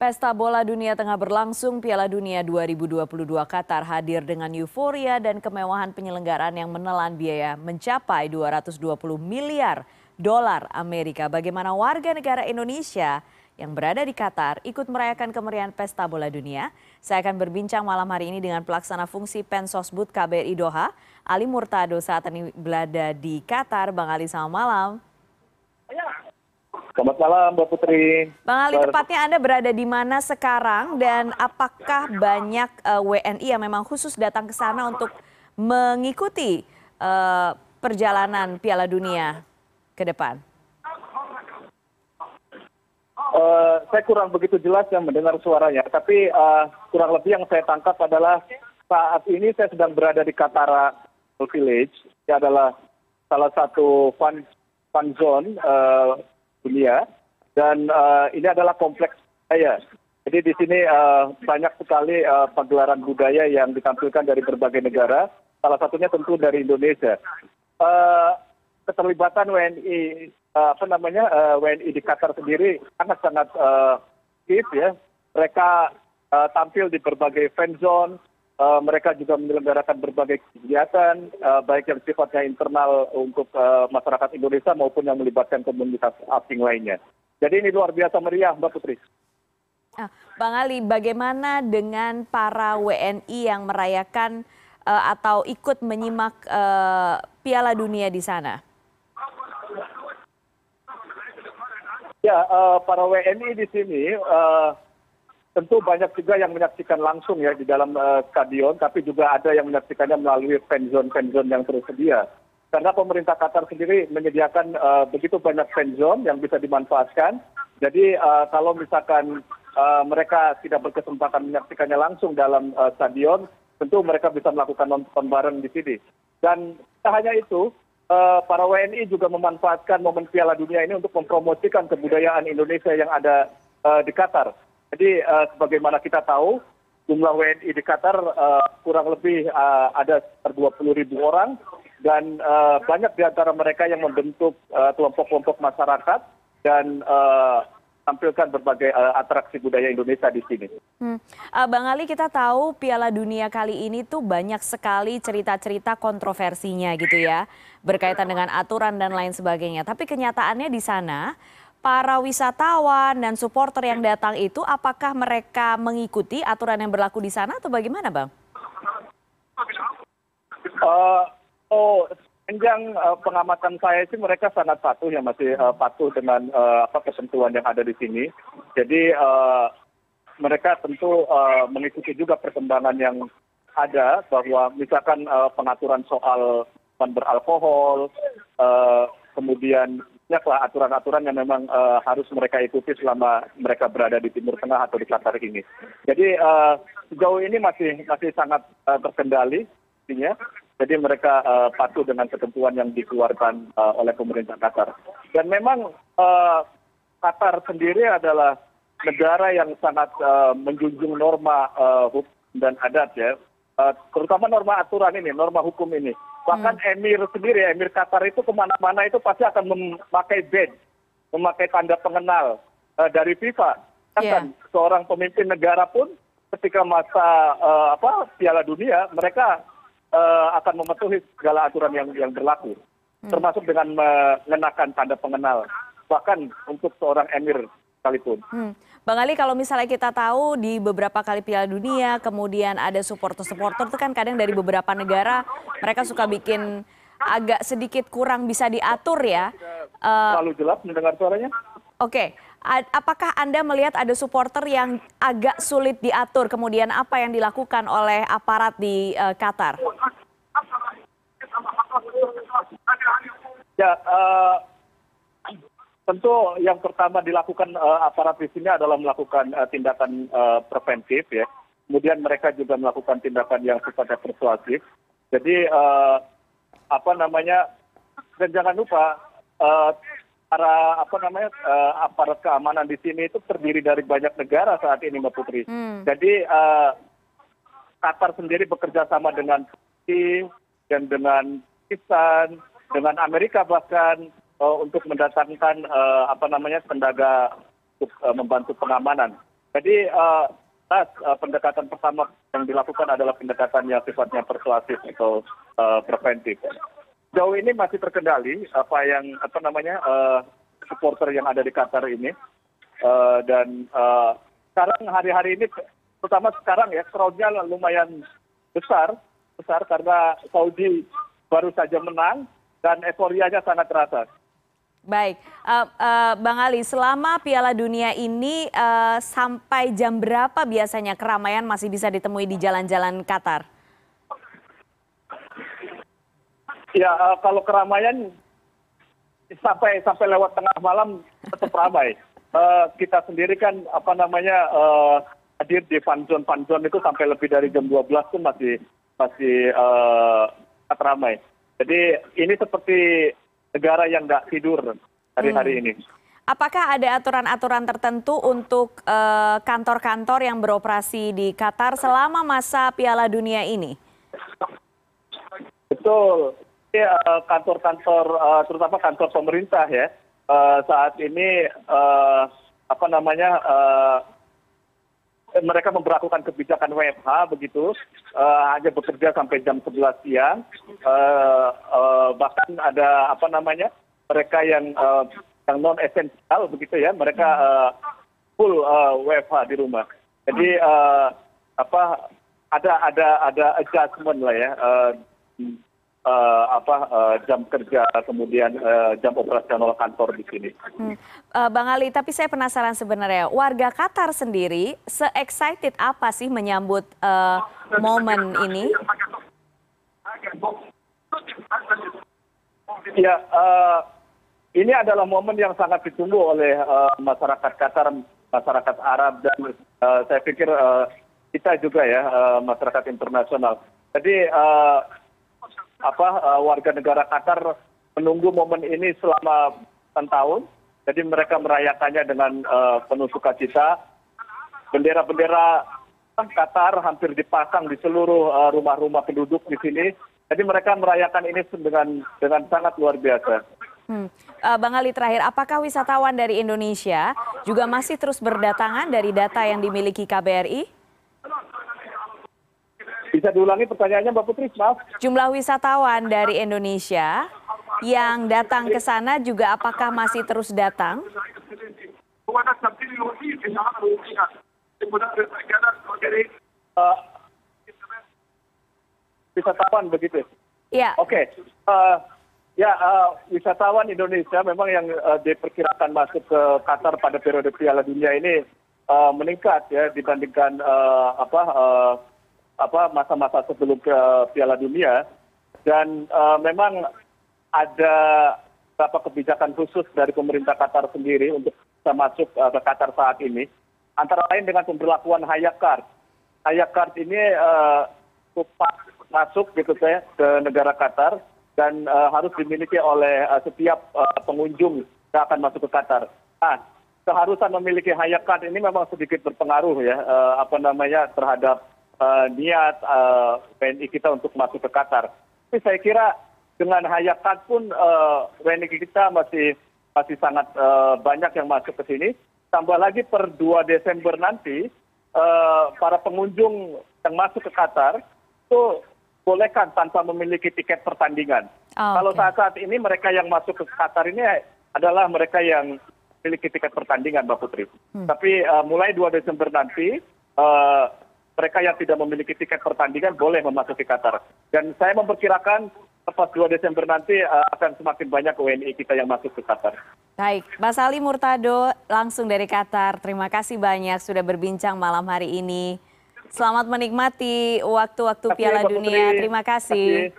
Pesta bola dunia tengah berlangsung, Piala Dunia 2022 Qatar hadir dengan euforia dan kemewahan penyelenggaraan yang menelan biaya mencapai 220 miliar dolar Amerika. Bagaimana warga negara Indonesia yang berada di Qatar ikut merayakan kemeriahan Pesta Bola Dunia? Saya akan berbincang malam hari ini dengan pelaksana fungsi Pensosbud KBRI Doha, Ali Murtado saat ini berada di Qatar. Bang Ali, selamat malam. Selamat malam Mbak Putri. Bang Ali, tepatnya Anda berada di mana sekarang dan apakah banyak uh, WNI yang memang khusus datang ke sana untuk mengikuti uh, perjalanan Piala Dunia ke depan? Uh, saya kurang begitu jelas yang mendengar suaranya, tapi uh, kurang lebih yang saya tangkap adalah saat ini saya sedang berada di Katara Village. Ini adalah salah satu fun, fun zone uh, dunia dan uh, ini adalah kompleks budaya. Jadi di sini uh, banyak sekali uh, pagelaran budaya yang ditampilkan dari berbagai negara, salah satunya tentu dari Indonesia. Keterlibatan WNI apa namanya WNI di Qatar sendiri sangat-sangat uh, ya. Mereka tampil di berbagai fan zone, mereka juga menyelenggarakan berbagai kegiatan, uh, baik yang sifatnya internal untuk uh, masyarakat Indonesia maupun yang melibatkan komunitas asing lainnya. Jadi ini luar biasa meriah, Mbak Putri. Ah, Bang Ali, bagaimana dengan para WNI yang merayakan uh, atau ikut menyimak uh, Piala Dunia di sana? Ya, uh, para WNI di sini uh, tentu banyak juga yang menyaksikan langsung ya di dalam uh, stadion, tapi juga ada yang menyaksikannya melalui fanzone fanzone yang tersedia. Karena pemerintah Qatar sendiri menyediakan uh, begitu banyak fanzone yang bisa dimanfaatkan. Jadi uh, kalau misalkan uh, mereka tidak berkesempatan menyaksikannya langsung dalam uh, stadion, tentu mereka bisa melakukan nonton bareng di sini. Dan tak hanya itu, uh, para WNI juga memanfaatkan momen Piala Dunia ini untuk mempromosikan kebudayaan Indonesia yang ada uh, di Qatar jadi eh, sebagaimana kita tahu jumlah wni di qatar eh, kurang lebih eh, ada sekitar dua puluh ribu orang dan banyak di antara mereka yang membentuk kelompok kelompok masyarakat dan tampilkan berbagai atraksi budaya Indonesia di sini. Hmm. Bang Ali kita tahu Piala Dunia kali ini tuh banyak sekali cerita-cerita kontroversinya gitu ya berkaitan dengan aturan dan lain sebagainya. Tapi kenyataannya di sana para wisatawan dan supporter yang datang itu apakah mereka mengikuti aturan yang berlaku di sana atau bagaimana bang? Uh, oh sepanjang uh, pengamatan saya sih mereka sangat patuh ya masih uh, patuh dengan uh, apa kesentuhan yang ada di sini. Jadi uh, mereka tentu uh, mengikuti juga perkembangan yang ada bahwa misalkan uh, pengaturan soal beralkohol, uh, kemudian banyaklah aturan aturan yang memang uh, harus mereka ikuti selama mereka berada di timur tengah atau di qatar ini. Jadi uh, sejauh ini masih masih sangat uh, terkendali artinya jadi mereka uh, patuh dengan ketentuan yang dikeluarkan uh, oleh pemerintah qatar. Dan memang uh, qatar sendiri adalah negara yang sangat uh, menjunjung norma uh, hukum dan adat ya. Uh, terutama norma aturan ini norma hukum ini bahkan hmm. emir sendiri emir qatar itu ke mana mana itu pasti akan memakai badge memakai tanda pengenal uh, dari fifa yeah. seorang pemimpin negara pun ketika masa uh, apa piala dunia mereka uh, akan mematuhi segala aturan yang yang berlaku hmm. termasuk dengan mengenakan tanda pengenal bahkan untuk seorang emir sekalipun. Hmm. Bang Ali kalau misalnya kita tahu di beberapa kali Piala Dunia kemudian ada supporter-supporter itu kan kadang dari beberapa negara mereka suka bikin agak sedikit kurang bisa diatur ya. Uh, Terlalu jelas mendengar suaranya. Oke, okay. apakah Anda melihat ada supporter yang agak sulit diatur kemudian apa yang dilakukan oleh aparat di uh, Qatar? Ya, uh, tentu yang pertama dilakukan eh, aparat di sini adalah melakukan eh, tindakan eh, preventif ya. Kemudian mereka juga melakukan tindakan yang sifatnya persuasif. Jadi apa namanya dan jangan lupa para apa namanya aparat keamanan di sini itu terdiri dari banyak negara saat ini mbak putri. Hmm. jadi qatar sendiri bekerja sama dengan turki dan dengan pakistan dengan amerika bahkan untuk mendatangkan eh, apa namanya tenaga untuk eh, membantu pengamanan Jadi pendekatan pertama yang dilakukan adalah pendekatan yang sifatnya persuasif atau preventif. Jauh ini masih terkendali apa yang apa namanya supporter yang ada di Qatar ini dan sekarang hari-hari ini terutama sekarang ya crowdnya lumayan besar besar karena Saudi baru saja menang dan euforianya sangat terasa. Baik, uh, uh, Bang Ali, selama Piala Dunia ini uh, sampai jam berapa biasanya keramaian masih bisa ditemui di jalan-jalan Qatar? Ya, uh, kalau keramaian sampai sampai lewat tengah malam tetap ramai. Uh, kita sendiri kan apa namanya uh, hadir di fanzone fanzone itu sampai lebih dari jam 12 pun masih masih uh, ramai. Jadi ini seperti negara yang nggak tidur hari-hari hmm. ini. Apakah ada aturan-aturan tertentu untuk eh, kantor-kantor uh, yang beroperasi di Qatar selama masa Piala Dunia ini? Betul. Eh, kantor-kantor, uh, terutama kantor pemerintah ya, uh, saat ini uh, apa namanya uh, mereka memperlakukan kebijakan WFH begitu, uh, hanya bekerja sampai jam 11 siang. Uh, bahkan ada apa namanya mereka yang yang non esensial begitu ya, mereka full WFH di rumah. Jadi apa ada ada ada adjustment lah ya. Apa uh, jam kerja kemudian uh, jam operasional kantor di sini. Hmm. Uh, Bang Ali, tapi saya penasaran sebenarnya warga Qatar sendiri se excited apa sih menyambut uh, momen ini? Ya, uh, ini adalah momen yang sangat ditunggu oleh uh, masyarakat Qatar, masyarakat Arab dan uh, saya pikir uh, kita juga ya uh, masyarakat internasional. Jadi uh, warga negara Qatar menunggu momen ini selama tahun. Jadi mereka merayakannya dengan uh, penuh sukacita. Bendera-bendera Qatar hampir dipasang di seluruh uh, rumah-rumah penduduk di sini. Jadi mereka merayakan ini dengan sangat luar biasa. Hmm. Bang Ali terakhir, apakah wisatawan dari Indonesia juga masih terus berdatangan dari data yang dimiliki KBRI? Bisa diulangi pertanyaannya Mbak Putri, maaf. Jumlah wisatawan dari Indonesia yang datang ke sana juga apakah masih terus datang? Uh, wisatawan begitu. Ya. Oke. Okay. Uh, ya uh, wisatawan Indonesia memang yang uh, diperkirakan masuk ke Qatar pada periode Piala Dunia ini uh, meningkat ya dibandingkan uh, apa uh, masa masa sebelum piala dunia. Dan uh, memang ada beberapa kebijakan khusus dari pemerintah Qatar sendiri untuk bisa masuk uh, ke Qatar saat ini. Antara lain dengan pemberlakuan hayakart hayakart ini uh, masuk gitu saya ke negara Qatar dan harus dimiliki oleh setiap pengunjung yang akan masuk ke Qatar. Nah, keharusan memiliki hayakart ini memang sedikit berpengaruh ya apa namanya terhadap Eh, niat wni eh, kita untuk masuk ke qatar. Tapi saya kira dengan hayakat pun eh, wni kita masih masih sangat banyak yang masuk ke sini. Tambah lagi per 2 desember nanti para pengunjung yang masuk ke qatar itu bolehkan tanpa memiliki tiket pertandingan. Oh, kalau saat saat ini mereka yang masuk ke qatar ini adalah mereka yang memiliki tiket pertandingan mbak putri. Hmm. tapi mulai 2 desember nanti mereka yang tidak memiliki tiket pertandingan boleh memasuki qatar dan saya memperkirakan tepat 2 Desember nanti uh, akan semakin banyak WNI kita yang masuk ke Qatar. Baik, Mas Ali Murtado langsung dari Qatar. Terima kasih banyak sudah berbincang malam hari ini. Selamat menikmati waktu-waktu Piala Dunia. Terima kasih.